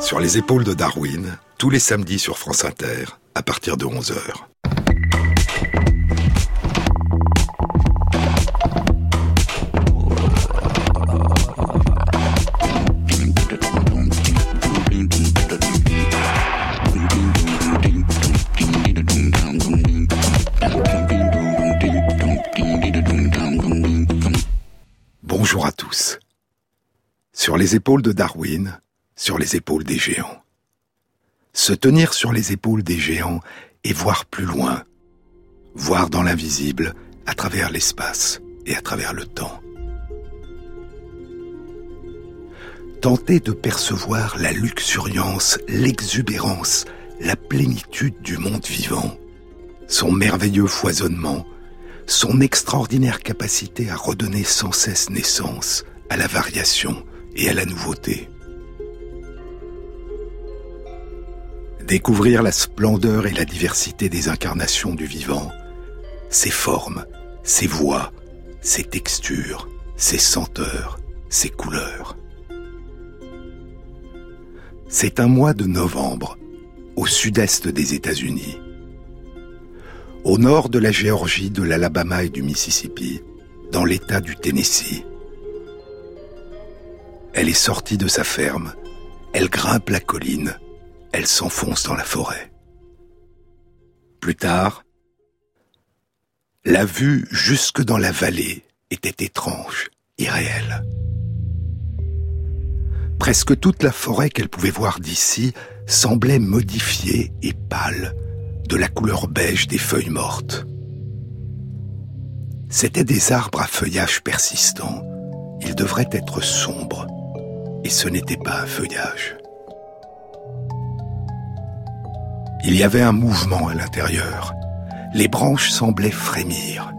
Sur les épaules de Darwin, tous les samedis sur France Inter, à partir de 11h. Bonjour à tous. Sur les épaules de Darwin, sur les épaules des géants. Se tenir sur les épaules des géants et voir plus loin, voir dans l'invisible, à travers l'espace et à travers le temps. Tenter de percevoir la luxuriance, l'exubérance, la plénitude du monde vivant, son merveilleux foisonnement, son extraordinaire capacité à redonner sans cesse naissance à la variation et à la nouveauté. Découvrir la splendeur et la diversité des incarnations du vivant, ses formes, ses voix, ses textures, ses senteurs, ses couleurs. C'est un mois de novembre, au sud-est des États-Unis au nord de la Géorgie, de l'Alabama et du Mississippi, dans l'État du Tennessee. Elle est sortie de sa ferme, elle grimpe la colline, elle s'enfonce dans la forêt. Plus tard, la vue jusque dans la vallée était étrange, irréelle. Presque toute la forêt qu'elle pouvait voir d'ici semblait modifiée et pâle, de la couleur beige des feuilles mortes. C'étaient des arbres à feuillage persistant. Ils devraient être sombres. Et ce n'était pas un feuillage. Il y avait un mouvement à l'intérieur. Les branches semblaient frémir.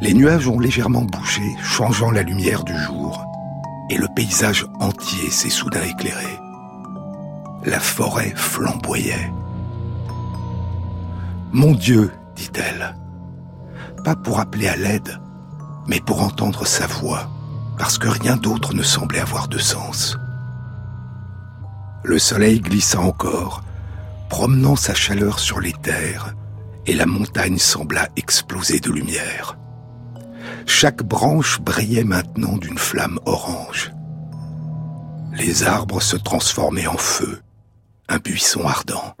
Les nuages ont légèrement bougé, changeant la lumière du jour, et le paysage entier s'est soudain éclairé la forêt flamboyait. Mon Dieu, dit-elle, pas pour appeler à l'aide, mais pour entendre sa voix, parce que rien d'autre ne semblait avoir de sens. Le soleil glissa encore, promenant sa chaleur sur les terres, et la montagne sembla exploser de lumière. Chaque branche brillait maintenant d'une flamme orange. Les arbres se transformaient en feu, un buisson ardent.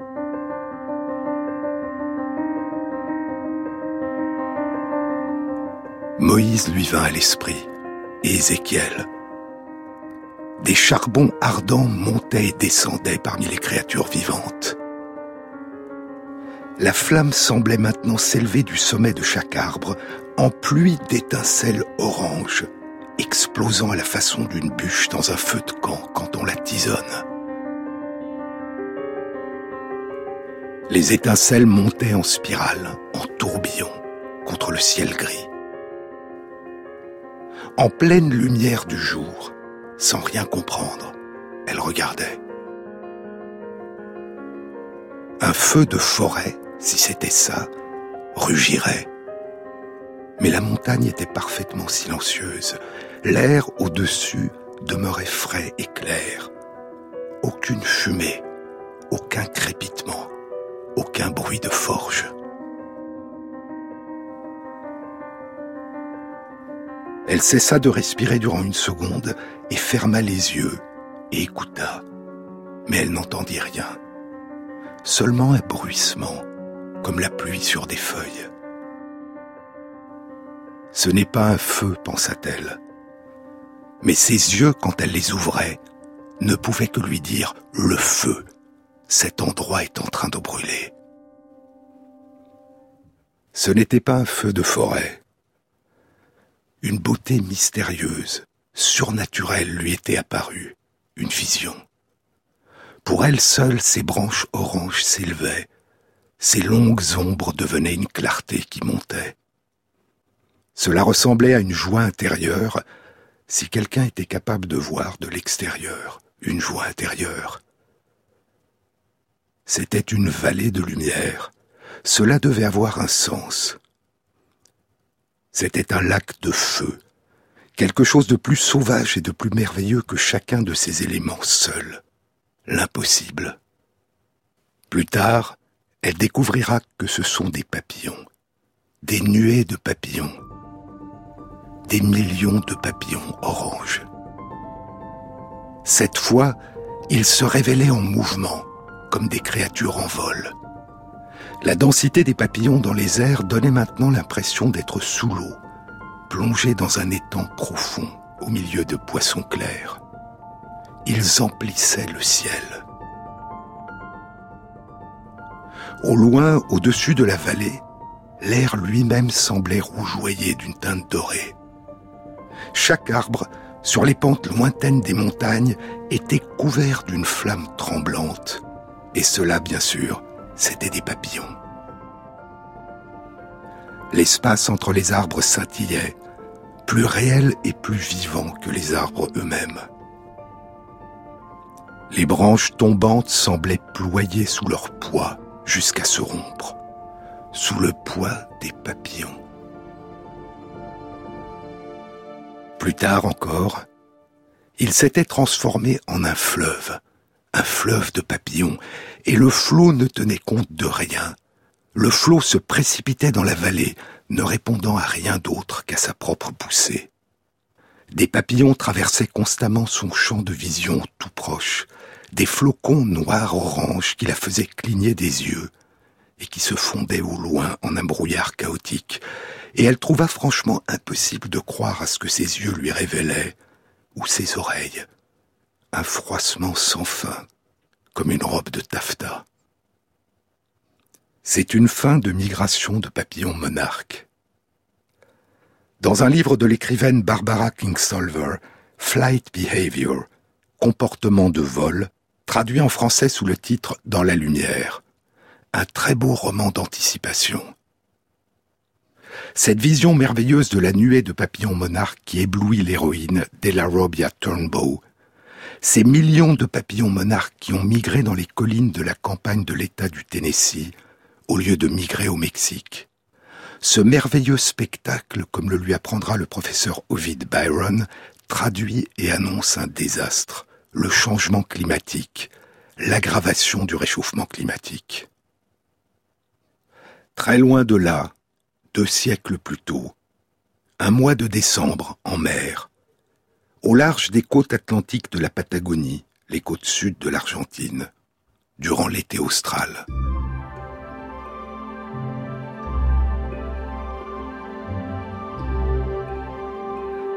Moïse lui vint à l'esprit, et Ézéchiel. Des charbons ardents montaient et descendaient parmi les créatures vivantes. La flamme semblait maintenant s'élever du sommet de chaque arbre en pluie d'étincelles oranges, explosant à la façon d'une bûche dans un feu de camp quand on la tisonne. Les étincelles montaient en spirale, en tourbillon, contre le ciel gris. En pleine lumière du jour, sans rien comprendre, elle regardait. Un feu de forêt, si c'était ça, rugirait. Mais la montagne était parfaitement silencieuse. L'air au-dessus demeurait frais et clair. Aucune fumée, aucun crépitement aucun bruit de forge. Elle cessa de respirer durant une seconde et ferma les yeux et écouta. Mais elle n'entendit rien. Seulement un bruissement, comme la pluie sur des feuilles. Ce n'est pas un feu, pensa-t-elle. Mais ses yeux, quand elle les ouvrait, ne pouvaient que lui dire le feu cet endroit est en train de brûler. Ce n'était pas un feu de forêt. Une beauté mystérieuse, surnaturelle lui était apparue, une vision. Pour elle seule, ses branches oranges s'élevaient, ses longues ombres devenaient une clarté qui montait. Cela ressemblait à une joie intérieure, si quelqu'un était capable de voir de l'extérieur une joie intérieure. C'était une vallée de lumière. Cela devait avoir un sens. C'était un lac de feu quelque chose de plus sauvage et de plus merveilleux que chacun de ces éléments seuls, l'impossible. Plus tard, elle découvrira que ce sont des papillons, des nuées de papillons, des millions de papillons oranges. Cette fois, ils se révélaient en mouvement, comme des créatures en vol. La densité des papillons dans les airs donnait maintenant l'impression d'être sous l'eau, plongés dans un étang profond au milieu de poissons clairs. Ils emplissaient le ciel. Au loin, au-dessus de la vallée, l'air lui-même semblait rougeoyer d'une teinte dorée. Chaque arbre, sur les pentes lointaines des montagnes, était couvert d'une flamme tremblante. Et cela, bien sûr, c'étaient des papillons. L'espace entre les arbres scintillait, plus réel et plus vivant que les arbres eux-mêmes. Les branches tombantes semblaient ployer sous leur poids jusqu'à se rompre, sous le poids des papillons. Plus tard encore, il s'était transformé en un fleuve, un fleuve de papillons, et le flot ne tenait compte de rien. Le flot se précipitait dans la vallée, ne répondant à rien d'autre qu'à sa propre poussée. Des papillons traversaient constamment son champ de vision tout proche, des flocons noirs-orange qui la faisaient cligner des yeux et qui se fondaient au loin en un brouillard chaotique, et elle trouva franchement impossible de croire à ce que ses yeux lui révélaient, ou ses oreilles, un froissement sans fin, comme une robe de taffetas. C'est une fin de migration de papillons monarques. Dans un livre de l'écrivaine Barbara Kingsolver, Flight Behavior, comportement de vol, traduit en français sous le titre Dans la lumière, un très beau roman d'anticipation. Cette vision merveilleuse de la nuée de papillons monarques qui éblouit l'héroïne Della Robbia Turnbow, ces millions de papillons monarques qui ont migré dans les collines de la campagne de l'État du Tennessee, au lieu de migrer au Mexique. Ce merveilleux spectacle, comme le lui apprendra le professeur Ovid Byron, traduit et annonce un désastre, le changement climatique, l'aggravation du réchauffement climatique. Très loin de là, deux siècles plus tôt, un mois de décembre en mer, au large des côtes atlantiques de la Patagonie, les côtes sud de l'Argentine, durant l'été austral.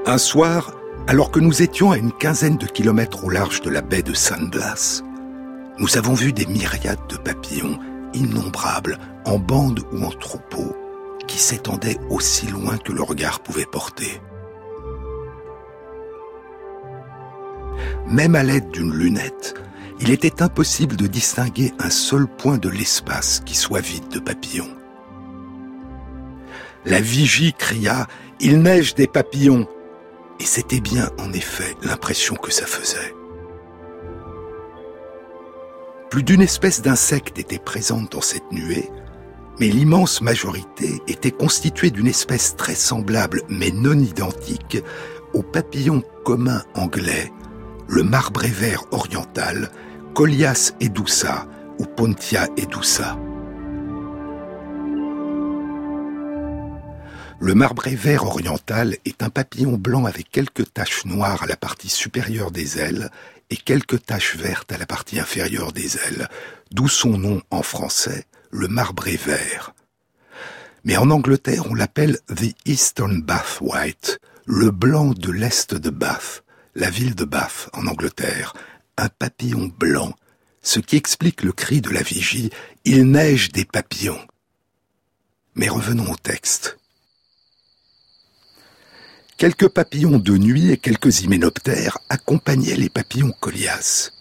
Un soir, alors que nous étions à une quinzaine de kilomètres au large de la baie de San Blas, nous avons vu des myriades de papillons, innombrables, en bandes ou en troupeaux, qui s'étendait aussi loin que le regard pouvait porter. Même à l'aide d'une lunette, il était impossible de distinguer un seul point de l'espace qui soit vide de papillons. La vigie cria ⁇ Il neige des papillons !⁇ Et c'était bien en effet l'impression que ça faisait. Plus d'une espèce d'insecte était présente dans cette nuée, mais l'immense majorité était constituée d'une espèce très semblable mais non identique au papillon commun anglais, le marbré vert oriental, Colias edusa ou Pontia edusa. Le marbré vert oriental est un papillon blanc avec quelques taches noires à la partie supérieure des ailes et quelques taches vertes à la partie inférieure des ailes, d'où son nom en français, le marbré vert. Mais en Angleterre, on l'appelle The Eastern Bath White, le blanc de l'Est de Bath, la ville de Bath en Angleterre, un papillon blanc, ce qui explique le cri de la vigie Il neige des papillons. Mais revenons au texte. Quelques papillons de nuit et quelques hyménoptères accompagnaient les papillons colias,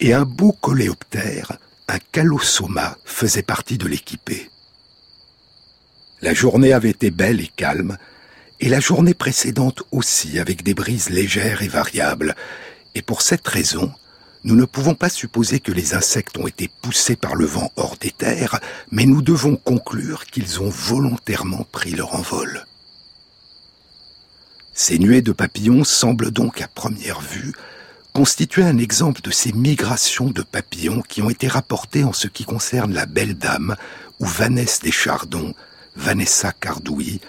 et un beau coléoptère un calosoma faisait partie de l'équipée. La journée avait été belle et calme, et la journée précédente aussi avec des brises légères et variables, et pour cette raison, nous ne pouvons pas supposer que les insectes ont été poussés par le vent hors des terres, mais nous devons conclure qu'ils ont volontairement pris leur envol. Ces nuées de papillons semblent donc à première vue constituer un exemple de ces migrations de papillons qui ont été rapportées en ce qui concerne la belle dame ou Vanessa des Chardons, Vanessa Cardouille,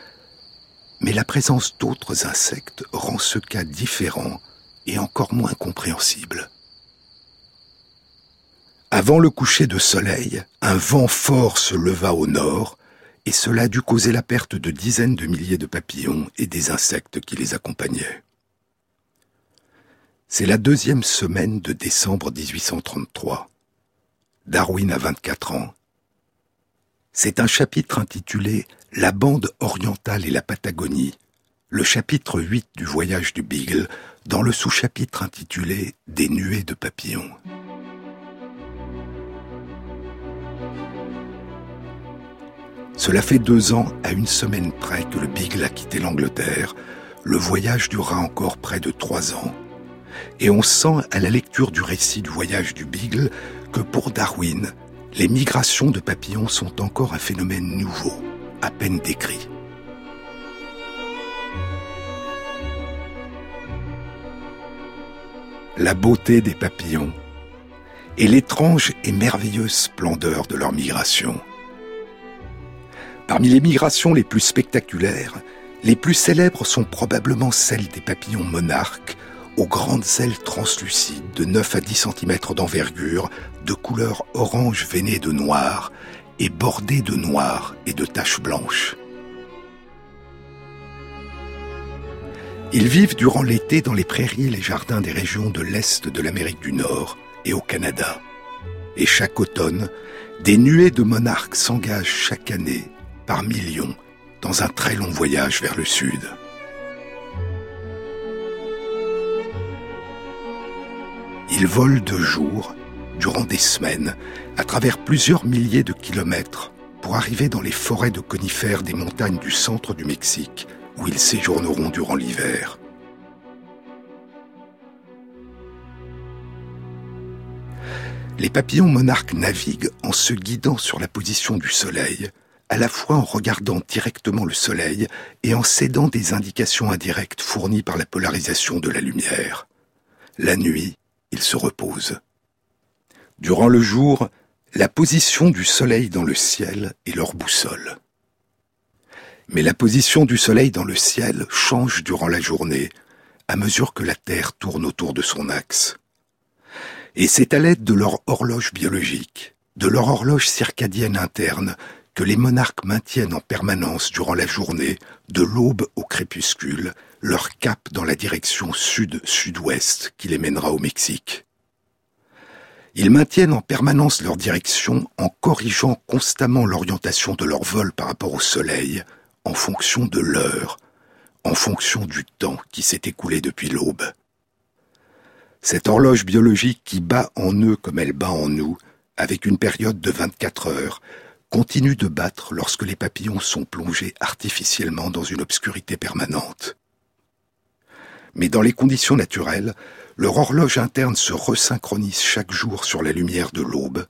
mais la présence d'autres insectes rend ce cas différent et encore moins compréhensible. Avant le coucher de soleil, un vent fort se leva au nord, et cela dut causer la perte de dizaines de milliers de papillons et des insectes qui les accompagnaient. C'est la deuxième semaine de décembre 1833. Darwin a 24 ans. C'est un chapitre intitulé La bande orientale et la Patagonie, le chapitre 8 du voyage du Beagle, dans le sous-chapitre intitulé Des nuées de papillons. Cela fait deux ans à une semaine près que le Beagle a quitté l'Angleterre. Le voyage durera encore près de trois ans. Et on sent à la lecture du récit du voyage du Beagle que pour Darwin, les migrations de papillons sont encore un phénomène nouveau, à peine décrit. La beauté des papillons et l'étrange et merveilleuse splendeur de leur migration. Parmi les migrations les plus spectaculaires, les plus célèbres sont probablement celles des papillons monarques, aux grandes ailes translucides de 9 à 10 cm d'envergure, de couleur orange veinée de noir et bordées de noir et de taches blanches. Ils vivent durant l'été dans les prairies et les jardins des régions de l'Est de l'Amérique du Nord et au Canada. Et chaque automne, des nuées de monarques s'engagent chaque année par millions dans un très long voyage vers le sud. Ils volent de jour, durant des semaines, à travers plusieurs milliers de kilomètres pour arriver dans les forêts de conifères des montagnes du centre du Mexique, où ils séjourneront durant l'hiver. Les papillons monarques naviguent en se guidant sur la position du soleil, à la fois en regardant directement le soleil et en cédant des indications indirectes fournies par la polarisation de la lumière. La nuit, ils se reposent. Durant le jour, la position du soleil dans le ciel est leur boussole. Mais la position du soleil dans le ciel change durant la journée, à mesure que la Terre tourne autour de son axe. Et c'est à l'aide de leur horloge biologique, de leur horloge circadienne interne, que les monarques maintiennent en permanence durant la journée, de l'aube au crépuscule, leur cap dans la direction sud-sud-ouest qui les mènera au Mexique. Ils maintiennent en permanence leur direction en corrigeant constamment l'orientation de leur vol par rapport au Soleil, en fonction de l'heure, en fonction du temps qui s'est écoulé depuis l'aube. Cette horloge biologique qui bat en eux comme elle bat en nous, avec une période de 24 heures, continue de battre lorsque les papillons sont plongés artificiellement dans une obscurité permanente. Mais dans les conditions naturelles, leur horloge interne se resynchronise chaque jour sur la lumière de l'aube,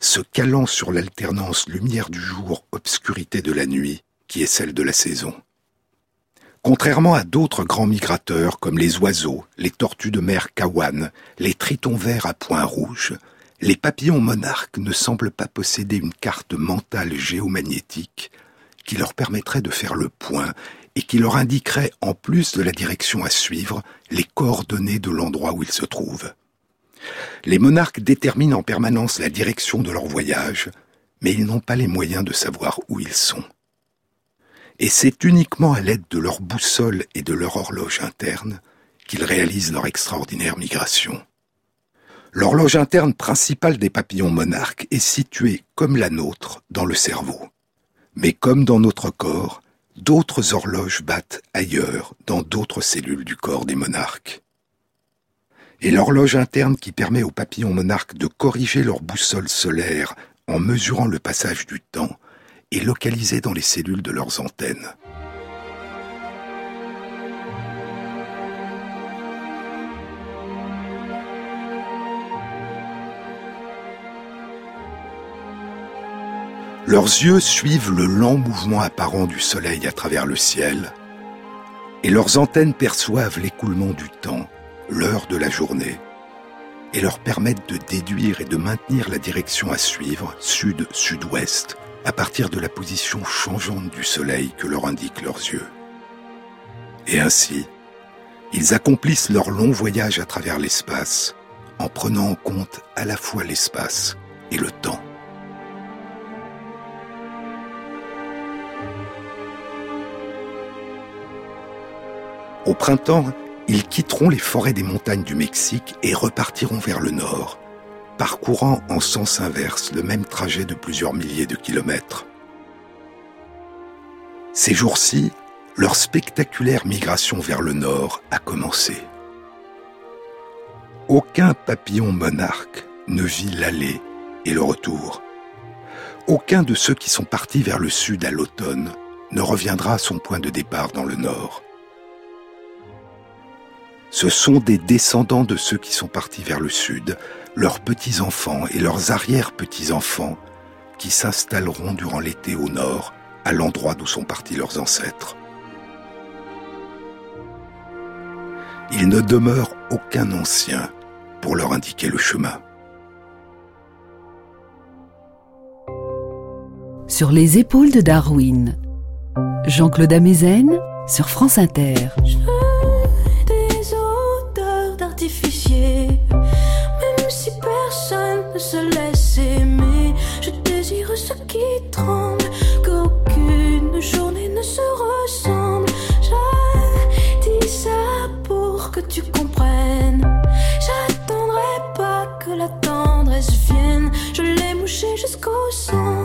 se calant sur l'alternance lumière du jour, obscurité de la nuit, qui est celle de la saison. Contrairement à d'autres grands migrateurs comme les oiseaux, les tortues de mer kawan, les tritons verts à points rouges, les papillons monarques ne semblent pas posséder une carte mentale géomagnétique qui leur permettrait de faire le point et qui leur indiquerait, en plus de la direction à suivre, les coordonnées de l'endroit où ils se trouvent. Les monarques déterminent en permanence la direction de leur voyage, mais ils n'ont pas les moyens de savoir où ils sont. Et c'est uniquement à l'aide de leur boussole et de leur horloge interne qu'ils réalisent leur extraordinaire migration. L'horloge interne principale des papillons monarques est située, comme la nôtre, dans le cerveau. Mais comme dans notre corps, d'autres horloges battent ailleurs, dans d'autres cellules du corps des monarques. Et l'horloge interne qui permet aux papillons monarques de corriger leur boussole solaire en mesurant le passage du temps est localisée dans les cellules de leurs antennes. Leurs yeux suivent le lent mouvement apparent du soleil à travers le ciel, Et leurs antennes perçoivent l'écoulement du temps, l'heure de la journée, et leur permettent de déduire et de maintenir la direction à suivre, sud-sud-ouest, à partir de la position changeante du Soleil que leur indiquent leurs yeux. Et ainsi, ils accomplissent leur long voyage à travers l'espace en prenant en compte à la fois l'espace et le temps. Au printemps, ils quitteront les forêts des montagnes du Mexique et repartiront vers le nord, parcourant en sens inverse le même trajet de plusieurs milliers de kilomètres. Ces jours-ci, leur spectaculaire migration vers le nord a commencé. Aucun papillon monarque ne vit l'aller et le retour. Aucun de ceux qui sont partis vers le sud à l'automne ne reviendra à son point de départ dans le nord ce sont des descendants de ceux qui sont partis vers le sud, leurs petits-enfants et leurs arrière-petits-enfants, qui s'installeront durant l'été au nord, à l'endroit d'où sont partis leurs ancêtres. Il ne demeure aucun ancien pour leur indiquer le chemin. Sur les épaules de Darwin, Jean-Claude Amezen sur France Inter. journées ne se ressemblent. Je dis ça pour que tu comprennes. J'attendrai pas que la tendresse vienne. Je l'ai mouché jusqu'au sang.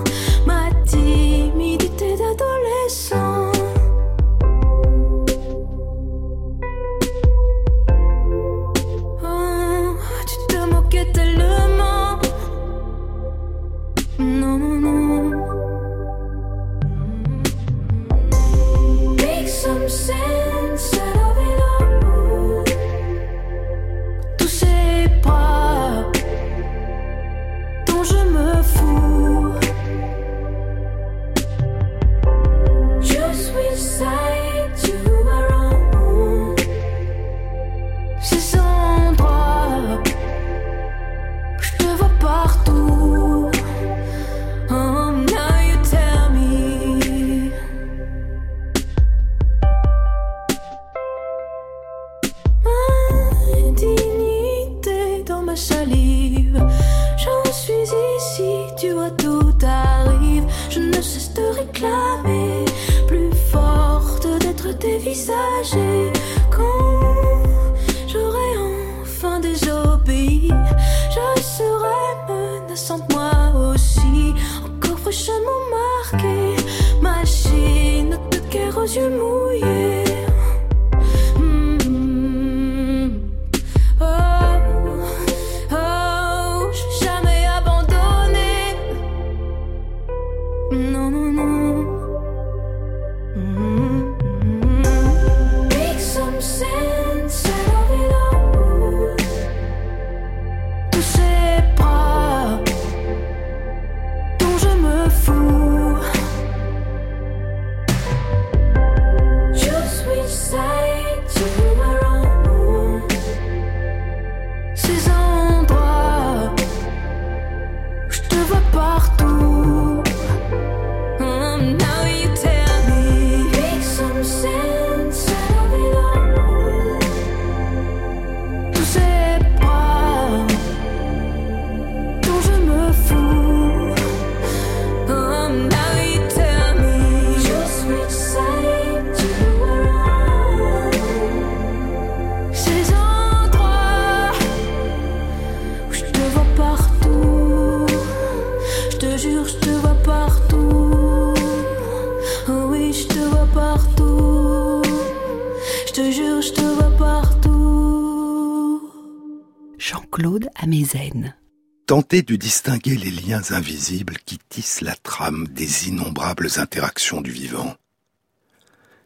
Tenter de distinguer les liens invisibles qui tissent la trame des innombrables interactions du vivant.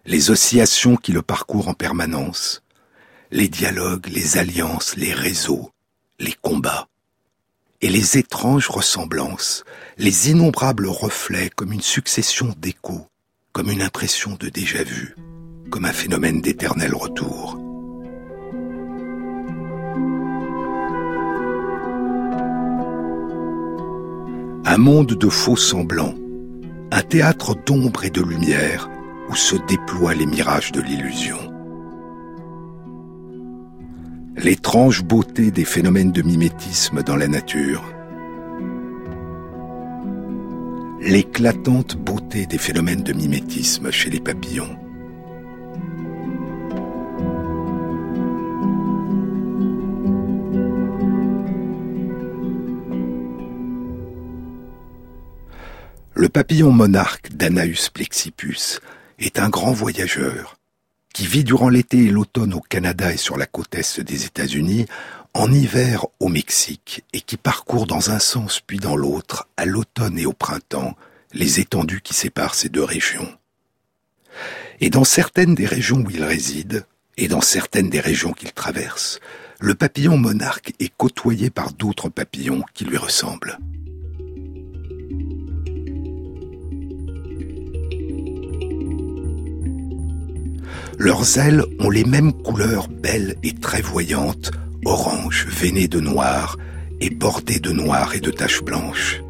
Les oscillations qui le parcourent en permanence, les dialogues, les alliances, les réseaux, les combats, et les étranges ressemblances, les innombrables reflets comme une succession d'échos, comme une impression de déjà-vu, comme un phénomène d'éternel retour. Un monde de faux semblants, un théâtre d'ombre et de lumière où se déploient les mirages de l'illusion. L'étrange beauté des phénomènes de mimétisme dans la nature, l'éclatante beauté des phénomènes de mimétisme chez les papillons. Le papillon monarque d'Anaus plexippus est un grand voyageur qui vit durant l'été et l'automne au Canada et sur la côte est des États-Unis, en hiver au Mexique et qui parcourt dans un sens puis dans l'autre, à l'automne et au printemps, les étendues qui séparent ces deux régions. Et dans certaines des régions où il réside, et dans certaines des régions qu'il traverse, le papillon monarque est côtoyé par d'autres papillons qui lui ressemblent. Leurs ailes ont les mêmes couleurs belles et très voyantes, orange veinées de noir et bordées de noir et de taches blanches.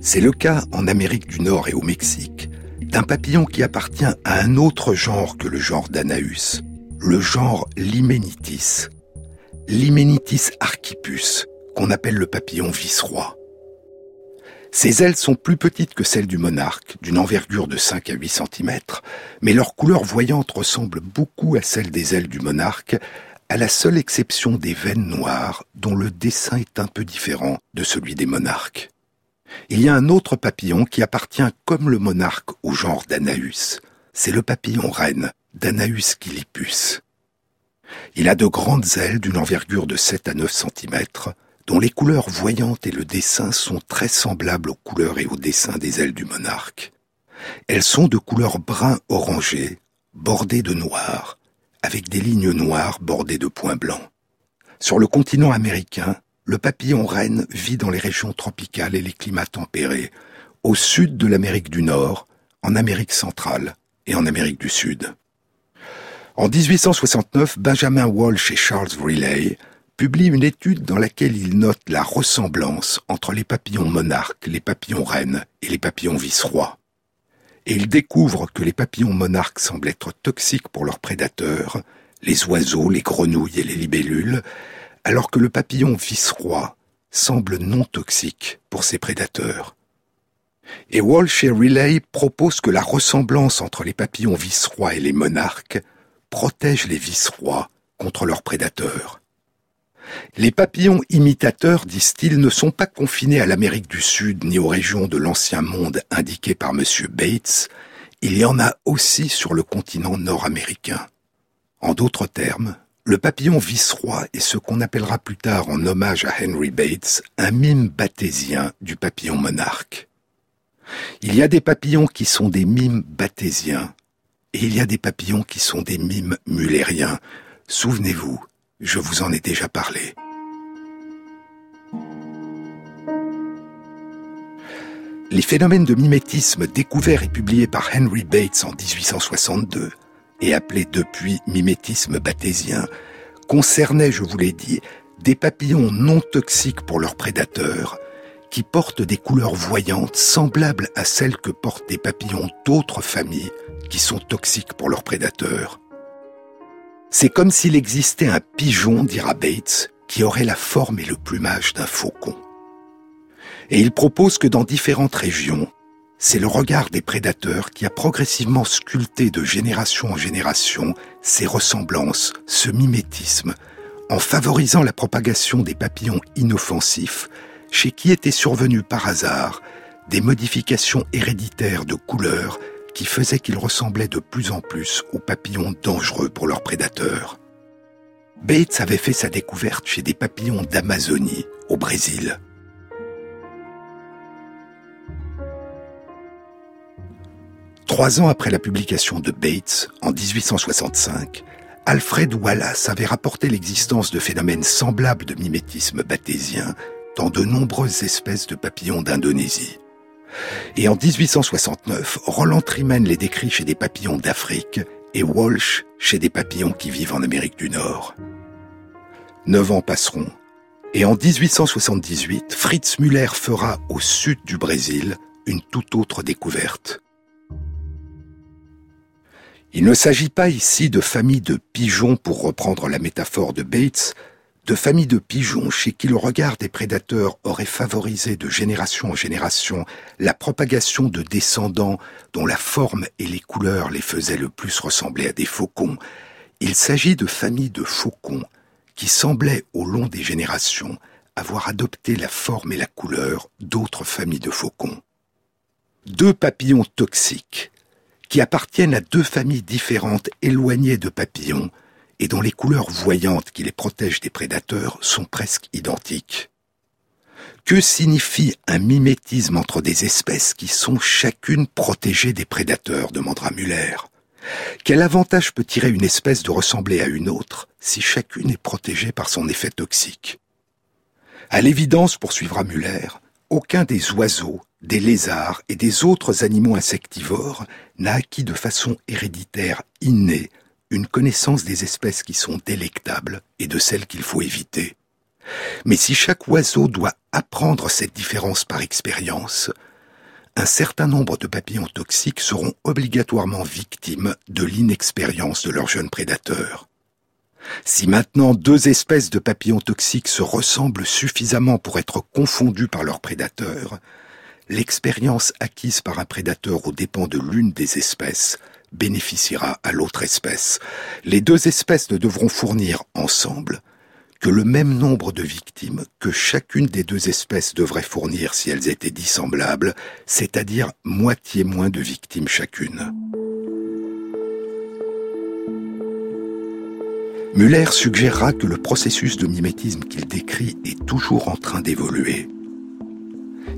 C'est le cas en Amérique du Nord et au Mexique d'un papillon qui appartient à un autre genre que le genre d'Anaus, le genre Limenitis, Limenitis archipus, qu'on appelle le papillon vice-roi. Ses ailes sont plus petites que celles du monarque, d'une envergure de 5 à 8 cm, mais leur couleur voyante ressemble beaucoup à celle des ailes du monarque, à la seule exception des veines noires, dont le dessin est un peu différent de celui des monarques. Il y a un autre papillon qui appartient comme le monarque au genre d'Anaus. C'est le papillon reine, d'Anaus gilipus. Il a de grandes ailes d'une envergure de 7 à 9 cm, dont les couleurs voyantes et le dessin sont très semblables aux couleurs et au dessin des ailes du monarque. Elles sont de couleur brun orangé, bordées de noir, avec des lignes noires bordées de points blancs. Sur le continent américain, le papillon reine vit dans les régions tropicales et les climats tempérés, au sud de l'Amérique du Nord, en Amérique centrale et en Amérique du Sud. En 1869, Benjamin Walsh et Charles Riley publie une étude dans laquelle il note la ressemblance entre les papillons monarques, les papillons reines et les papillons vice-rois. Et il découvre que les papillons monarques semblent être toxiques pour leurs prédateurs, les oiseaux, les grenouilles et les libellules, alors que le papillon vice-roi semble non toxique pour ses prédateurs. Et Walsh et Riley proposent que la ressemblance entre les papillons vice-rois et les monarques protège les vice-rois contre leurs prédateurs. Les papillons imitateurs, disent-ils, ne sont pas confinés à l'Amérique du Sud ni aux régions de l'ancien monde indiquées par M. Bates, il y en a aussi sur le continent nord-américain. En d'autres termes, le papillon vice-roi est ce qu'on appellera plus tard en hommage à Henry Bates un mime bathésien du papillon monarque. Il y a des papillons qui sont des mimes bathésiens et il y a des papillons qui sont des mimes mullériens. Souvenez-vous, je vous en ai déjà parlé. Les phénomènes de mimétisme découverts et publiés par Henry Bates en 1862 et appelés depuis mimétisme bathésien concernaient, je vous l'ai dit, des papillons non toxiques pour leurs prédateurs, qui portent des couleurs voyantes semblables à celles que portent des papillons d'autres familles qui sont toxiques pour leurs prédateurs. C'est comme s'il existait un pigeon, dira Bates, qui aurait la forme et le plumage d'un faucon. Et il propose que dans différentes régions, c'est le regard des prédateurs qui a progressivement sculpté de génération en génération ces ressemblances, ce mimétisme, en favorisant la propagation des papillons inoffensifs, chez qui étaient survenues par hasard des modifications héréditaires de couleurs qui faisait qu'ils ressemblaient de plus en plus aux papillons dangereux pour leurs prédateurs. Bates avait fait sa découverte chez des papillons d'Amazonie, au Brésil. Trois ans après la publication de Bates, en 1865, Alfred Wallace avait rapporté l'existence de phénomènes semblables de mimétisme bathésien dans de nombreuses espèces de papillons d'Indonésie. Et en 1869, Roland Trimen les décrit chez des papillons d'Afrique et Walsh chez des papillons qui vivent en Amérique du Nord. Neuf ans passeront, et en 1878, Fritz Müller fera au sud du Brésil une toute autre découverte. Il ne s'agit pas ici de familles de pigeons, pour reprendre la métaphore de Bates, de familles de pigeons chez qui le regard des prédateurs aurait favorisé de génération en génération la propagation de descendants dont la forme et les couleurs les faisaient le plus ressembler à des faucons. Il s'agit de familles de faucons qui semblaient au long des générations avoir adopté la forme et la couleur d'autres familles de faucons. Deux papillons toxiques qui appartiennent à deux familles différentes éloignées de papillons et dont les couleurs voyantes qui les protègent des prédateurs sont presque identiques. Que signifie un mimétisme entre des espèces qui sont chacune protégées des prédateurs demandera Muller. Quel avantage peut tirer une espèce de ressembler à une autre si chacune est protégée par son effet toxique? À l'évidence, poursuivra Muller, aucun des oiseaux, des lézards et des autres animaux insectivores n'a acquis de façon héréditaire innée une connaissance des espèces qui sont délectables et de celles qu'il faut éviter. Mais si chaque oiseau doit apprendre cette différence par expérience, un certain nombre de papillons toxiques seront obligatoirement victimes de l'inexpérience de leurs jeunes prédateurs. Si maintenant deux espèces de papillons toxiques se ressemblent suffisamment pour être confondues par leurs prédateurs, l'expérience acquise par un prédateur aux dépens de l'une des espèces bénéficiera à l'autre espèce. Les deux espèces ne devront fournir ensemble que le même nombre de victimes que chacune des deux espèces devrait fournir si elles étaient dissemblables, c'est-à-dire moitié moins de victimes chacune. Muller suggérera que le processus de mimétisme qu'il décrit est toujours en train d'évoluer,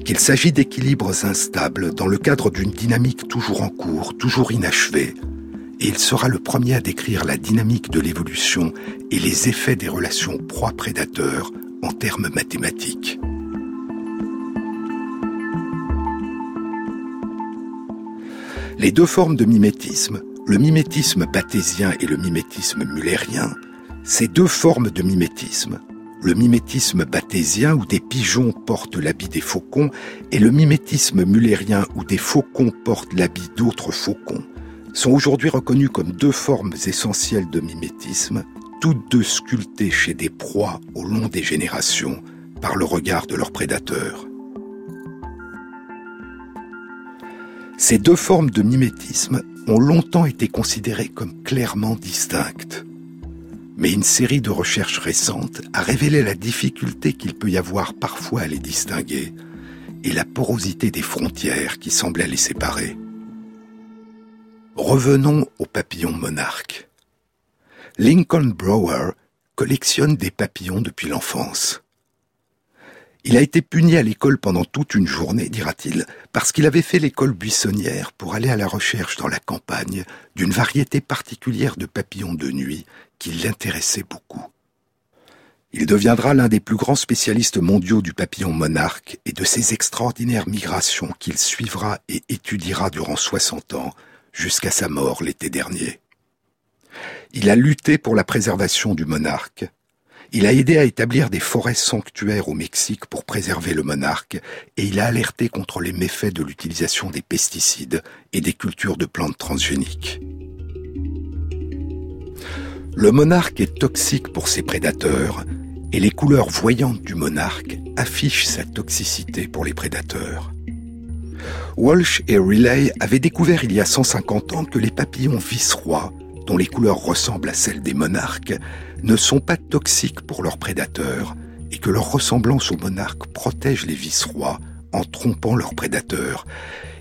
qu'il s'agit d'équilibres instables dans le cadre d'une dynamique toujours en cours, toujours inachevée, et il sera le premier à décrire la dynamique de l'évolution et les effets des relations proie-prédateur en termes mathématiques. Les deux formes de mimétisme, le mimétisme bathésien et le mimétisme mullérien, ces deux formes de mimétisme, le mimétisme bathésien où des pigeons portent l'habit des faucons et le mimétisme mullérien où des faucons portent l'habit d'autres faucons, sont aujourd'hui reconnus comme deux formes essentielles de mimétisme, toutes deux sculptées chez des proies au long des générations par le regard de leurs prédateurs. Ces deux formes de mimétisme ont longtemps été considérées comme clairement distinctes. Mais une série de recherches récentes a révélé la difficulté qu'il peut y avoir parfois à les distinguer et la porosité des frontières qui semblaient les séparer. Revenons aux papillons monarques. Lincoln Brower collectionne des papillons depuis l'enfance. Il a été puni à l'école pendant toute une journée, dira-t-il, parce qu'il avait fait l'école buissonnière pour aller à la recherche dans la campagne d'une variété particulière de papillons de nuit qui l'intéressait beaucoup. Il deviendra l'un des plus grands spécialistes mondiaux du papillon monarque et de ses extraordinaires migrations qu'il suivra et étudiera durant 60 ans jusqu'à sa mort l'été dernier. Il a lutté pour la préservation du monarque, il a aidé à établir des forêts sanctuaires au Mexique pour préserver le monarque et il a alerté contre les méfaits de l'utilisation des pesticides et des cultures de plantes transgéniques. Le monarque est toxique pour ses prédateurs et les couleurs voyantes du monarque affichent sa toxicité pour les prédateurs. Walsh et Riley avaient découvert il y a 150 ans que les papillons vice-rois, dont les couleurs ressemblent à celles des monarques, ne sont pas toxiques pour leurs prédateurs et que leur ressemblance aux monarques protège les vice-rois en trompant leurs prédateurs.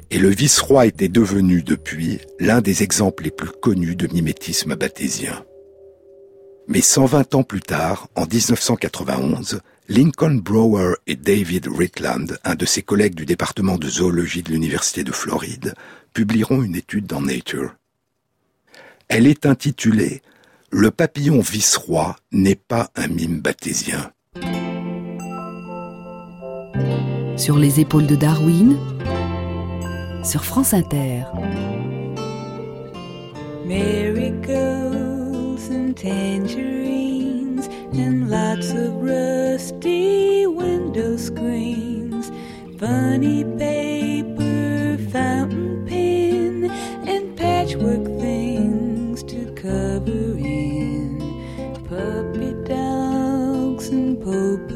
Et le vice-roi était devenu depuis l'un des exemples les plus connus de mimétisme bathésien. Mais 120 ans plus tard, en 1991, Lincoln Brower et David Ritland, un de ses collègues du département de zoologie de l'Université de Floride, publieront une étude dans Nature. Elle est intitulée le papillon vice-roi n'est pas un mime bathésien. Sur les épaules de Darwin, sur France Inter. Miracles and tangerines and lots of rusty window screens, funny paper, fountain pen, and patchwork things blubbering puppy dogs and poop.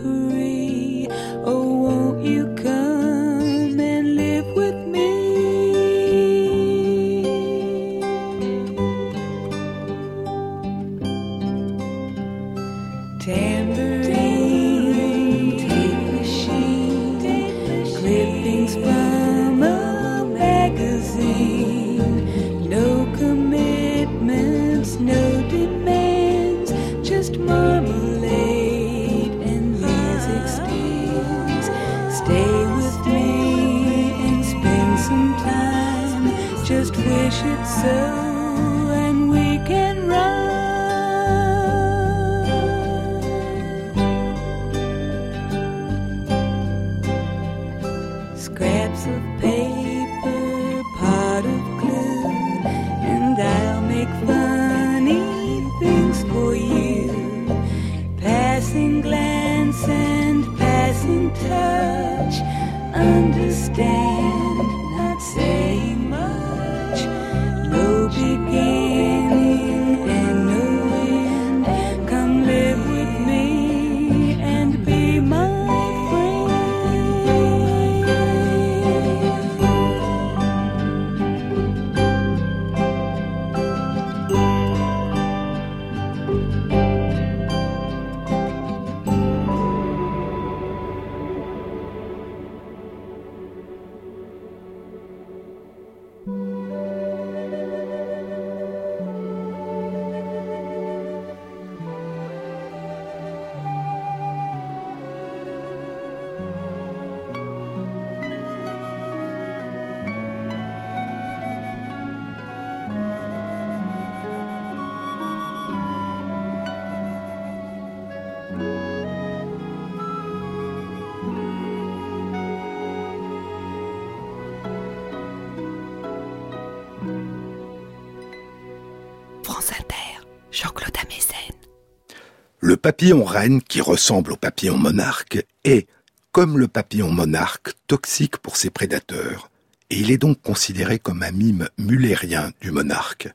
Le papillon reine, qui ressemble au papillon monarque, est, comme le papillon monarque, toxique pour ses prédateurs, et il est donc considéré comme un mime mullérien du monarque.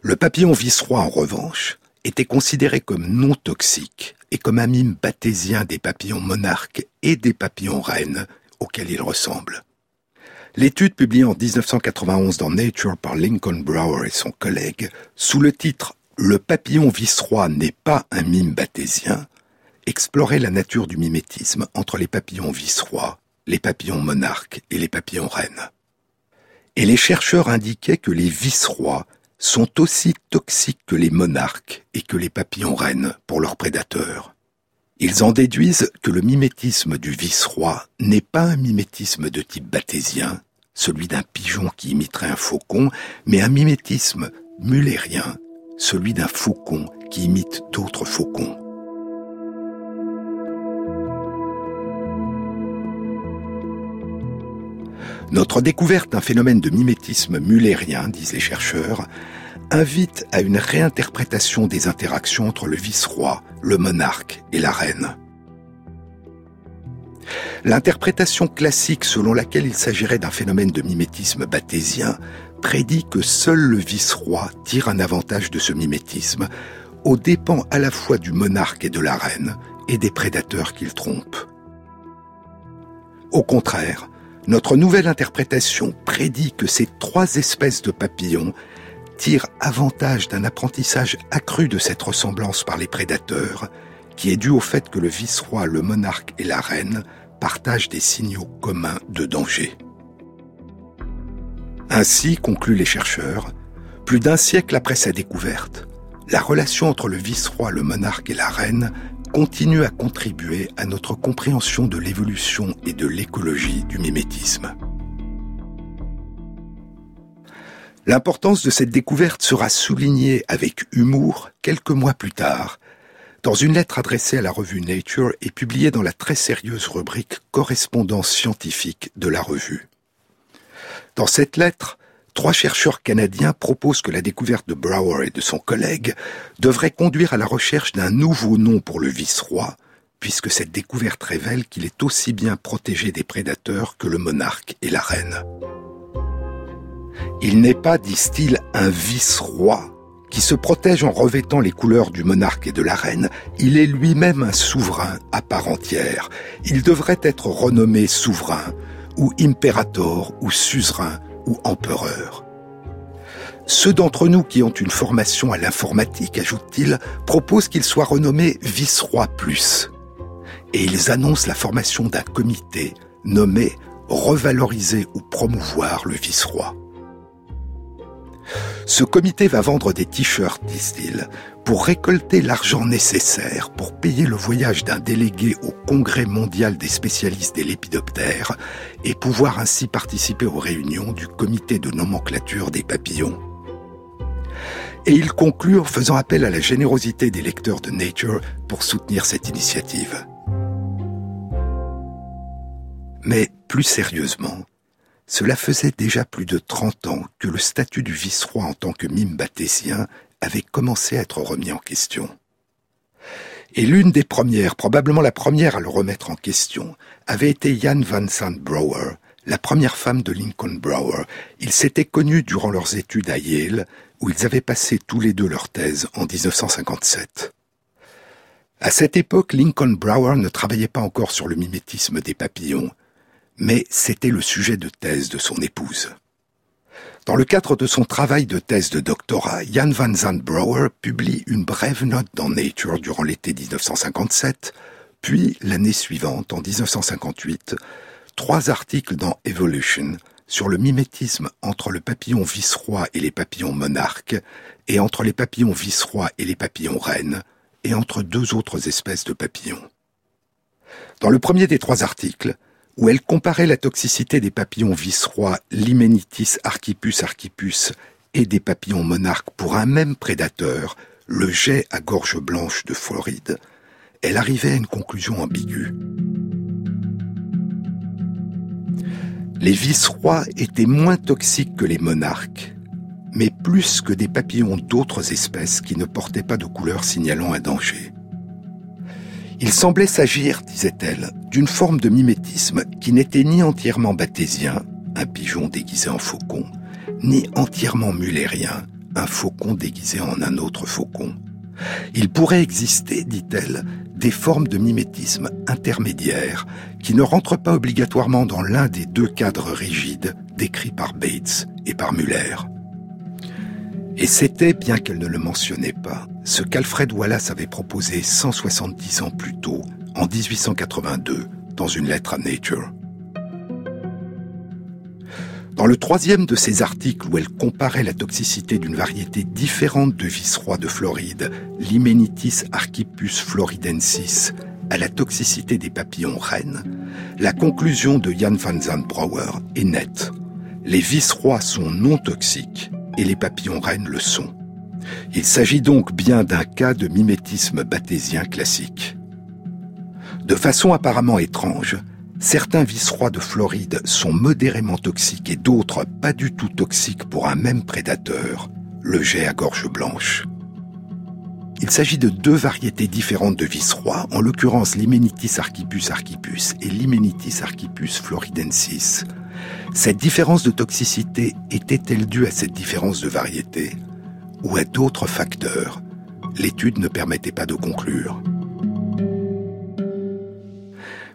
Le papillon vice-roi, en revanche, était considéré comme non toxique et comme un mime bathésien des papillons monarques et des papillons reines auxquels il ressemble. L'étude publiée en 1991 dans Nature par Lincoln Brower et son collègue, sous le titre Le papillon vice-roi n'est pas un mime bathésien, explorait la nature du mimétisme entre les papillons vice-rois, les papillons monarques et les papillons reines. Et les chercheurs indiquaient que les vice-rois sont aussi toxiques que les monarques et que les papillons reines pour leurs prédateurs. Ils en déduisent que le mimétisme du vice-roi n'est pas un mimétisme de type bathésien, celui d'un pigeon qui imiterait un faucon, mais un mimétisme mullérien, celui d'un faucon qui imite d'autres faucons. Notre découverte d'un phénomène de mimétisme mullérien, disent les chercheurs, invite à une réinterprétation des interactions entre le vice-roi, le monarque et la reine. L'interprétation classique selon laquelle il s'agirait d'un phénomène de mimétisme bathésien prédit que seul le vice-roi tire un avantage de ce mimétisme, aux dépens à la fois du monarque et de la reine, et des prédateurs qu'il trompe. Au contraire, notre nouvelle interprétation prédit que ces trois espèces de papillons tirent avantage d'un apprentissage accru de cette ressemblance par les prédateurs, qui est dû au fait que le vice-roi, le monarque et la reine partagent des signaux communs de danger. Ainsi, concluent les chercheurs, plus d'un siècle après sa découverte, la relation entre le vice-roi, le monarque et la reine continue à contribuer à notre compréhension de l'évolution et de l'écologie du mimétisme. L'importance de cette découverte sera soulignée avec humour quelques mois plus tard, dans une lettre adressée à la revue Nature et publiée dans la très sérieuse rubrique Correspondance scientifique de la revue. Dans cette lettre, trois chercheurs canadiens proposent que la découverte de Brower et de son collègue devrait conduire à la recherche d'un nouveau nom pour le vice-roi, puisque cette découverte révèle qu'il est aussi bien protégé des prédateurs que le monarque et la reine. Il n'est pas, disent-ils, un vice-roi qui se protège en revêtant les couleurs du monarque et de la reine, il est lui-même un souverain à part entière. Il devrait être renommé souverain, ou impérator, ou suzerain, ou empereur. Ceux d'entre nous qui ont une formation à l'informatique, ajoute-t-il, proposent qu'il soit renommé vice-roi plus. Et ils annoncent la formation d'un comité nommé revaloriser ou promouvoir le vice-roi. Ce comité va vendre des t-shirts, disent-ils, pour récolter l'argent nécessaire pour payer le voyage d'un délégué au Congrès mondial des spécialistes des lépidoptères et pouvoir ainsi participer aux réunions du comité de nomenclature des papillons. Et ils concluent en faisant appel à la générosité des lecteurs de Nature pour soutenir cette initiative. Mais plus sérieusement, cela faisait déjà plus de 30 ans que le statut du vice-roi en tant que mime bathésien avait commencé à être remis en question. Et l'une des premières, probablement la première à le remettre en question, avait été Jan van Sant Brouwer, la première femme de Lincoln Brouwer. Ils s'étaient connus durant leurs études à Yale, où ils avaient passé tous les deux leur thèse en 1957. À cette époque, Lincoln Brouwer ne travaillait pas encore sur le mimétisme des papillons, mais c'était le sujet de thèse de son épouse. Dans le cadre de son travail de thèse de doctorat, Jan van Zandbrouwer publie une brève note dans Nature durant l'été 1957, puis l'année suivante, en 1958, trois articles dans Evolution sur le mimétisme entre le papillon vice-roi et les papillons monarques, et entre les papillons vice-roi et les papillons reines, et entre deux autres espèces de papillons. Dans le premier des trois articles, où elle comparait la toxicité des papillons vice-rois Limenitis archipus archipus et des papillons monarques pour un même prédateur, le jet à gorge blanche de Floride, elle arrivait à une conclusion ambiguë. Les vice-rois étaient moins toxiques que les monarques, mais plus que des papillons d'autres espèces qui ne portaient pas de couleur signalant un danger. Il semblait s'agir, disait-elle, d'une forme de mimétisme qui n'était ni entièrement bathésien, un pigeon déguisé en faucon, ni entièrement mullérien, un faucon déguisé en un autre faucon. Il pourrait exister, dit-elle, des formes de mimétisme intermédiaires qui ne rentrent pas obligatoirement dans l'un des deux cadres rigides décrits par Bates et par Muller. Et c'était, bien qu'elle ne le mentionnait pas, ce qu'Alfred Wallace avait proposé 170 ans plus tôt, en 1882, dans une lettre à Nature. Dans le troisième de ses articles où elle comparait la toxicité d'une variété différente de vice-roi de Floride, l'Hymenitis archipus floridensis, à la toxicité des papillons reines, la conclusion de Jan van Zandbrouwer est nette. Les vice-rois sont non toxiques et les papillons reines le sont. Il s'agit donc bien d'un cas de mimétisme bathésien classique. De façon apparemment étrange, certains vice-rois de Floride sont modérément toxiques et d'autres pas du tout toxiques pour un même prédateur, le jet à gorge blanche. Il s'agit de deux variétés différentes de vice-rois, en l'occurrence l'Hymenitis archipus archipus et l'Hymenitis archipus floridensis, cette différence de toxicité était-elle due à cette différence de variété ou à d'autres facteurs? L'étude ne permettait pas de conclure.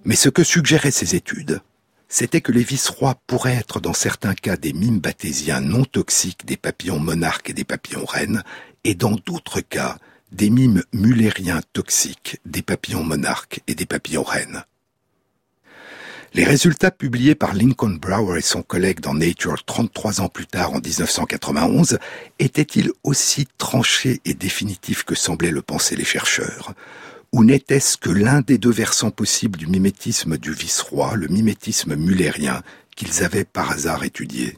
Mais ce que suggéraient ces études, c'était que les vice-rois pourraient être dans certains cas des mimes bathésiens non toxiques des papillons monarques et des papillons reines, et dans d'autres cas des mimes mullériens toxiques des papillons monarques et des papillons reines. Les résultats publiés par Lincoln Brower et son collègue dans Nature 33 ans plus tard en 1991 étaient-ils aussi tranchés et définitifs que semblaient le penser les chercheurs? Ou n'était-ce que l'un des deux versants possibles du mimétisme du vice-roi, le mimétisme mullérien, qu'ils avaient par hasard étudié?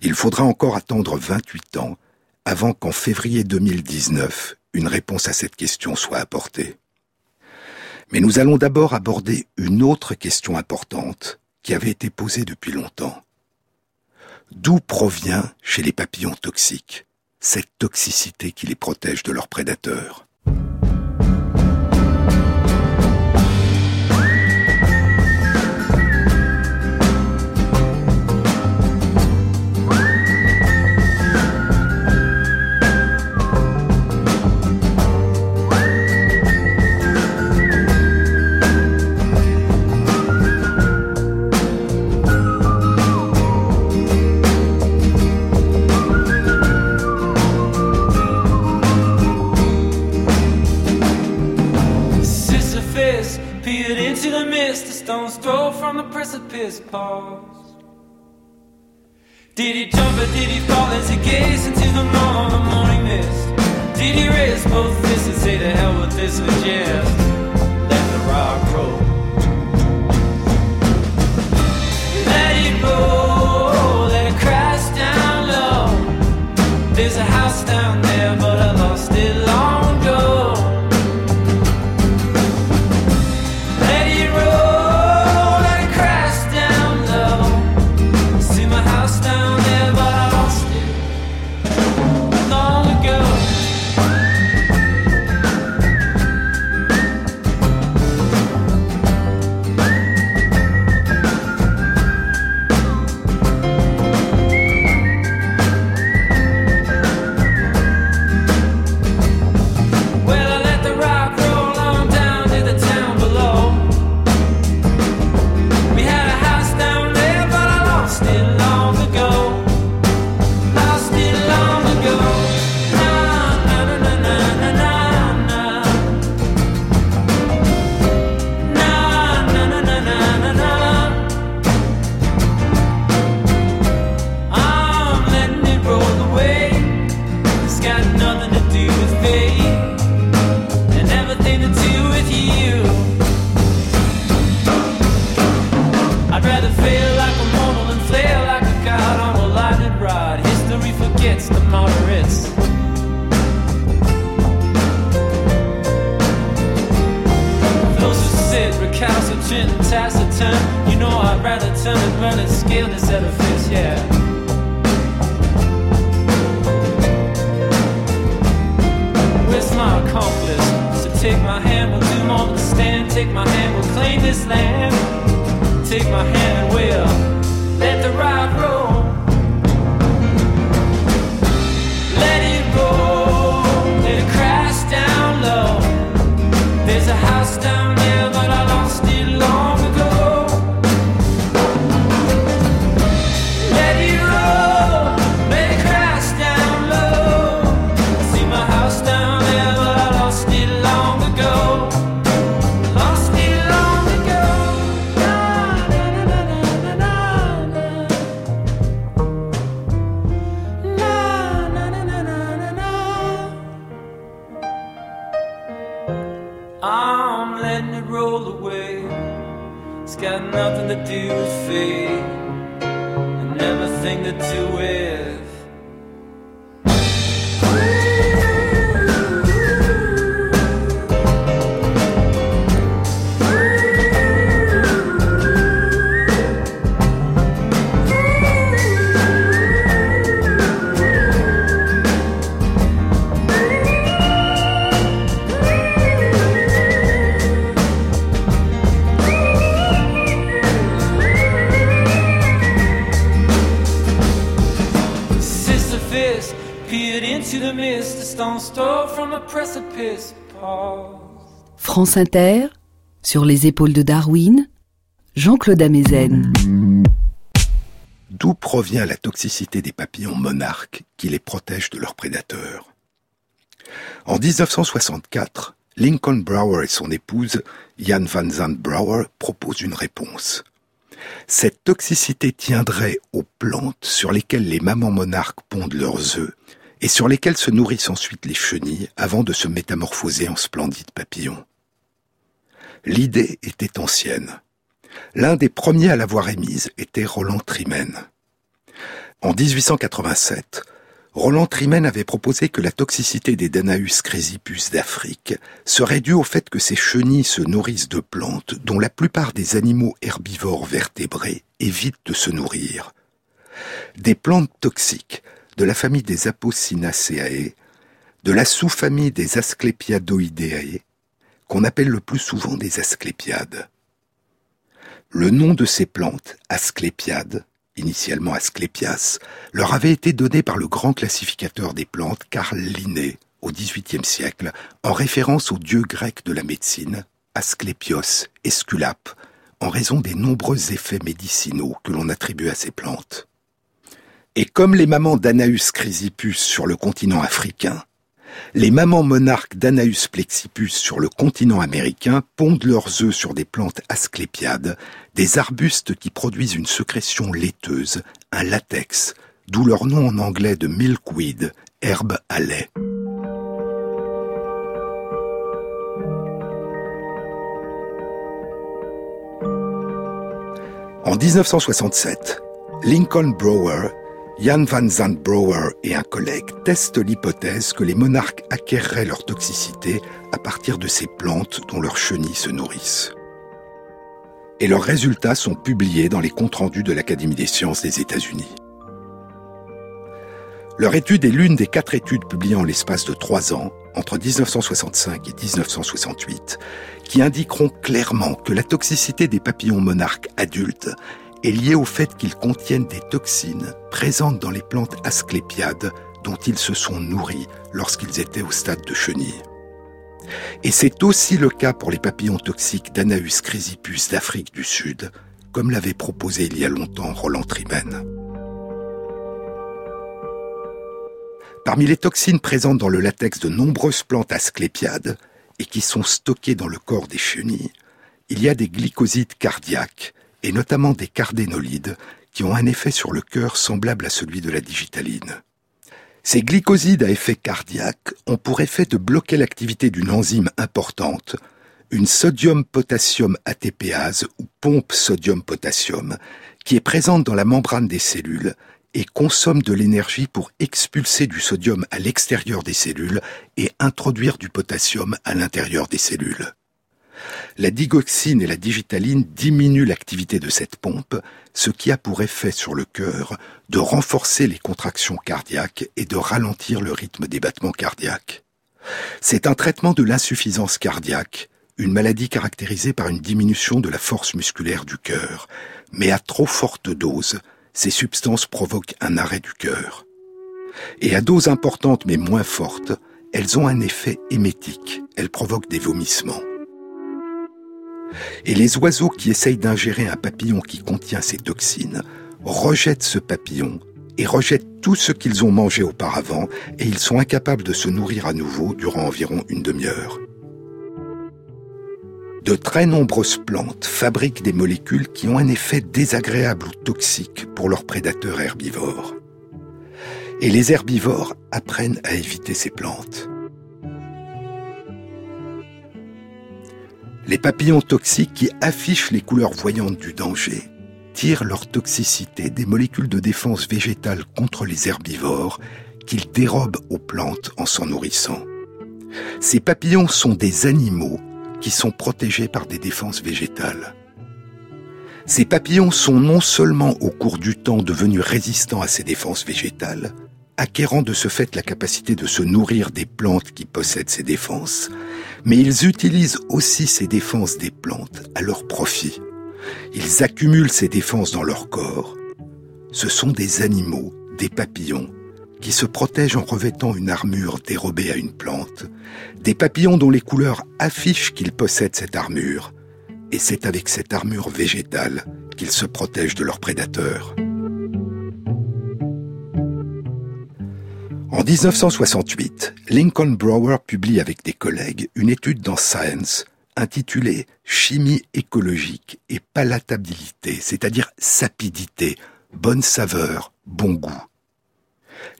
Il faudra encore attendre 28 ans avant qu'en février 2019, une réponse à cette question soit apportée. Mais nous allons d'abord aborder une autre question importante qui avait été posée depuis longtemps. D'où provient, chez les papillons toxiques, cette toxicité qui les protège de leurs prédateurs? Precipice paused. Did he jump or did he fall as he gazed into the morning, mist? Did he raise both fists and say to hell with this and let the rock take my hand, we'll claim this land. Sur les épaules de Darwin, Jean-Claude Amezen. D'où provient la toxicité des papillons monarques qui les protègent de leurs prédateurs? En 1964, Lincoln Brower et son épouse, Jan van Zandt Brower, proposent une réponse. Cette toxicité tiendrait aux plantes sur lesquelles les mamans monarques pondent leurs œufs et sur lesquelles se nourrissent ensuite les chenilles avant de se métamorphoser en splendides papillons. L'idée était ancienne. L'un des premiers à l'avoir émise était Roland Trimen. En 1887, Roland Trimen avait proposé que la toxicité des Danaus chrysipus d'Afrique serait due au fait que ces chenilles se nourrissent de plantes dont la plupart des animaux herbivores vertébrés évitent de se nourrir, des plantes toxiques de la famille des Apocynaceae, de la sous-famille des Asclepiadoideae, qu'on appelle le plus souvent des Asclépiades. Le nom de ces plantes, Asclépiades, initialement Asclepias, leur avait été donné par le grand classificateur des plantes Carl Linné au XVIIIe siècle, en référence au dieu grec de la médecine, Asclépios, Esculape, en raison des nombreux effets médicinaux que l'on attribue à ces plantes. Et comme les mamans d'Anaeus chrysipus sur le continent africain, les mamans monarques d'Anaeus plexipus sur le continent américain pondent leurs œufs sur des plantes asclépiades, des arbustes qui produisent une sécrétion laiteuse, un latex, d'où leur nom en anglais de milkweed, herbe à lait. En 1967, Lincoln Brower, Jan van Zandt Brower et un collègue testent l'hypothèse que les monarques acquerraient leur toxicité à partir de ces plantes dont leurs chenilles se nourrissent. Et leurs résultats sont publiés dans les comptes rendus de l'Académie des sciences des États-Unis. Leur étude est l'une des quatre études publiées en l'espace de trois ans, entre 1965 et 1968, qui indiqueront clairement que la toxicité des papillons monarques adultes est liée au fait qu'ils contiennent des toxines présentes dans les plantes asclépiades dont ils se sont nourris lorsqu'ils étaient au stade de chenille. Et c'est aussi le cas pour les papillons toxiques d'Anaeus chrysipus d'Afrique du Sud, comme l'avait proposé il y a longtemps Roland Trimen. Parmi les toxines présentes dans le latex de nombreuses plantes asclépiades, et qui sont stockés dans le corps des chenilles, il y a des glycosides cardiaques, et notamment des cardénolides, qui ont un effet sur le cœur semblable à celui de la digitaline. Ces glycosides à effet cardiaque ont pour effet de bloquer l'activité d'une enzyme importante, une sodium-potassium ATPase ou pompe sodium-potassium, qui est présente dans la membrane des cellules et consomme de l'énergie pour expulser du sodium à l'extérieur des cellules et introduire du potassium à l'intérieur des cellules. La digoxine et la digitaline diminuent l'activité de cette pompe, ce qui a pour effet sur le cœur de renforcer les contractions cardiaques et de ralentir le rythme des battements cardiaques. C'est un traitement de l'insuffisance cardiaque, une maladie caractérisée par une diminution de la force musculaire du cœur, mais à trop forte dose, ces substances provoquent un arrêt du cœur. Et à doses importantes mais moins fortes, elles ont un effet émétique, elles provoquent des vomissements. Et les oiseaux qui essayent d'ingérer un papillon qui contient ces toxines rejettent ce papillon et rejettent tout ce qu'ils ont mangé auparavant et ils sont incapables de se nourrir à nouveau durant environ une demi-heure de très nombreuses plantes fabriquent des molécules qui ont un effet désagréable ou toxique pour leurs prédateurs herbivores. Et les herbivores apprennent à éviter ces plantes. Les papillons toxiques qui affichent les couleurs voyantes du danger tirent leur toxicité des molécules de défense végétale contre les herbivores qu'ils dérobent aux plantes en s'en nourrissant. Ces papillons sont des animaux qui sont protégés par des défenses végétales. Ces papillons sont non seulement au cours du temps devenus résistants à ces défenses végétales, acquérant de ce fait la capacité de se nourrir des plantes qui possèdent ces défenses, mais ils utilisent aussi ces défenses des plantes à leur profit. Ils accumulent ces défenses dans leur corps. Ce sont des animaux, des papillons, qui se protègent en revêtant une armure dérobée à une plante, des papillons dont les couleurs affichent qu'ils possèdent cette armure, et c'est avec cette armure végétale qu'ils se protègent de leurs prédateurs. En 1968, Lincoln Brower publie avec des collègues une étude dans Science intitulée Chimie écologique et palatabilité, c'est-à-dire sapidité, bonne saveur, bon goût.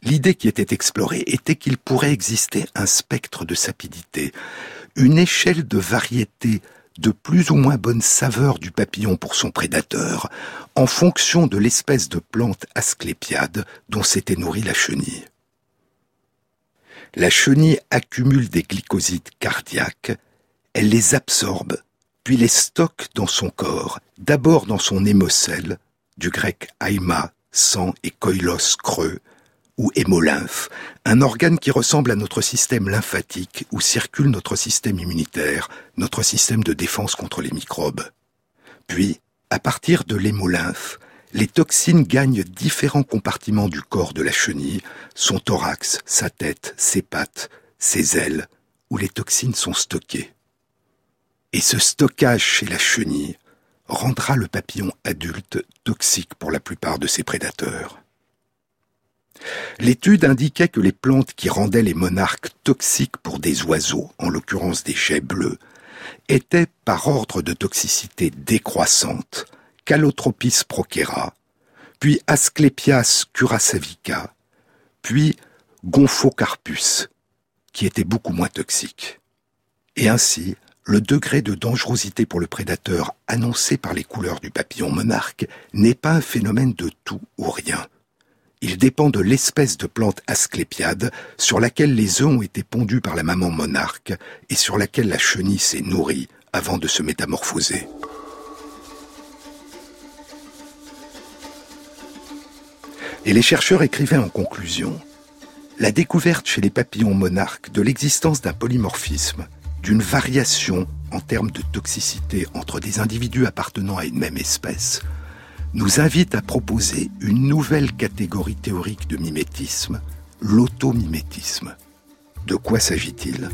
L'idée qui était explorée était qu'il pourrait exister un spectre de sapidité, une échelle de variété de plus ou moins bonne saveur du papillon pour son prédateur, en fonction de l'espèce de plante asclépiade dont s'était nourrie la chenille. La chenille accumule des glycosides cardiaques, elle les absorbe, puis les stocke dans son corps, d'abord dans son hémocèle, du grec aima, sang et koilos creux, ou hémolymphe, un organe qui ressemble à notre système lymphatique où circule notre système immunitaire, notre système de défense contre les microbes. Puis, à partir de l'hémolymphe, les toxines gagnent différents compartiments du corps de la chenille, son thorax, sa tête, ses pattes, ses ailes, où les toxines sont stockées. Et ce stockage chez la chenille rendra le papillon adulte toxique pour la plupart de ses prédateurs. L'étude indiquait que les plantes qui rendaient les monarques toxiques pour des oiseaux, en l'occurrence des jets bleus, étaient par ordre de toxicité décroissante, Calotropis proquera, puis Asclepias curasavica, puis Gomphocarpus, qui était beaucoup moins toxique. Et ainsi, le degré de dangerosité pour le prédateur annoncé par les couleurs du papillon monarque n'est pas un phénomène de tout ou rien. Il dépend de l'espèce de plante asclépiade sur laquelle les œufs ont été pondus par la maman monarque et sur laquelle la chenille s'est nourrie avant de se métamorphoser. Et les chercheurs écrivaient en conclusion. La découverte chez les papillons monarques de l'existence d'un polymorphisme, d'une variation en termes de toxicité entre des individus appartenant à une même espèce, nous invite à proposer une nouvelle catégorie théorique de mimétisme, l'automimétisme. De quoi s'agit-il?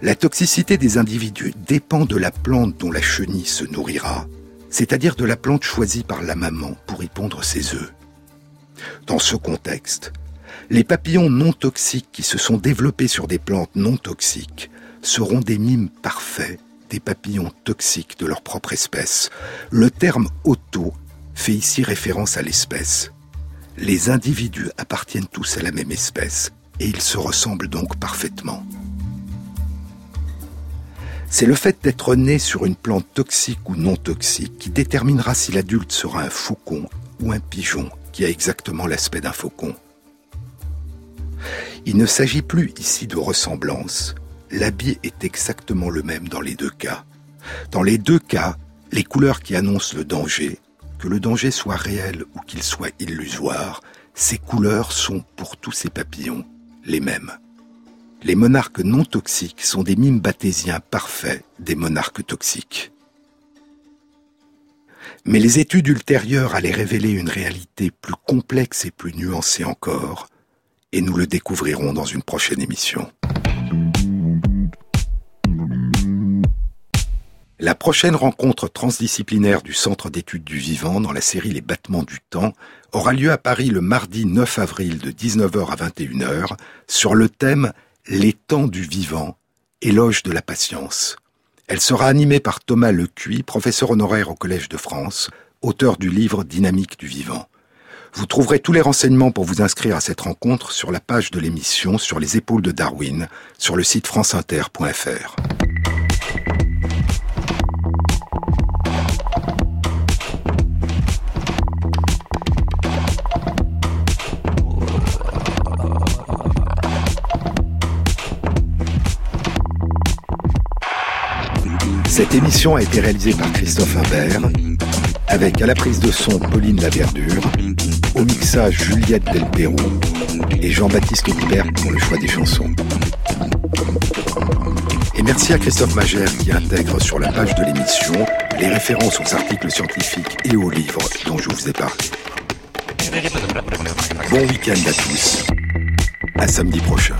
La toxicité des individus dépend de la plante dont la chenille se nourrira, c'est-à-dire de la plante choisie par la maman pour y pondre ses œufs. Dans ce contexte, les papillons non toxiques qui se sont développés sur des plantes non toxiques seront des mimes parfaits des papillons toxiques de leur propre espèce. Le terme auto fait ici référence à l'espèce. Les individus appartiennent tous à la même espèce et ils se ressemblent donc parfaitement. C'est le fait d'être né sur une plante toxique ou non toxique qui déterminera si l'adulte sera un faucon ou un pigeon qui a exactement l'aspect d'un faucon. Il ne s'agit plus ici de ressemblance, l'habit est exactement le même dans les deux cas. Dans les deux cas, les couleurs qui annoncent le danger, que le danger soit réel ou qu'il soit illusoire, ces couleurs sont pour tous ces papillons les mêmes. Les monarques non toxiques sont des mimes bathésiens parfaits des monarques toxiques. Mais les études ultérieures allaient révéler une réalité plus complexe et plus nuancée encore, et nous le découvrirons dans une prochaine émission. La prochaine rencontre transdisciplinaire du Centre d'études du vivant dans la série Les battements du temps aura lieu à Paris le mardi 9 avril de 19h à 21h sur le thème Les temps du vivant, éloge de la patience. Elle sera animée par Thomas Lecuy, professeur honoraire au Collège de France, auteur du livre Dynamique du vivant. Vous trouverez tous les renseignements pour vous inscrire à cette rencontre sur la page de l'émission Sur les épaules de Darwin, sur le site franceinter.fr. Cette émission a été réalisée par Christophe Imbert, avec à la prise de son Pauline Laverdure, au mixage Juliette Delperroux et Jean-Baptiste Aubert pour le choix des chansons. Et merci à Christophe Magère qui intègre sur la page de l'émission les références aux articles scientifiques et aux livres dont je vous ai parlé. Bon week-end à tous. À samedi prochain.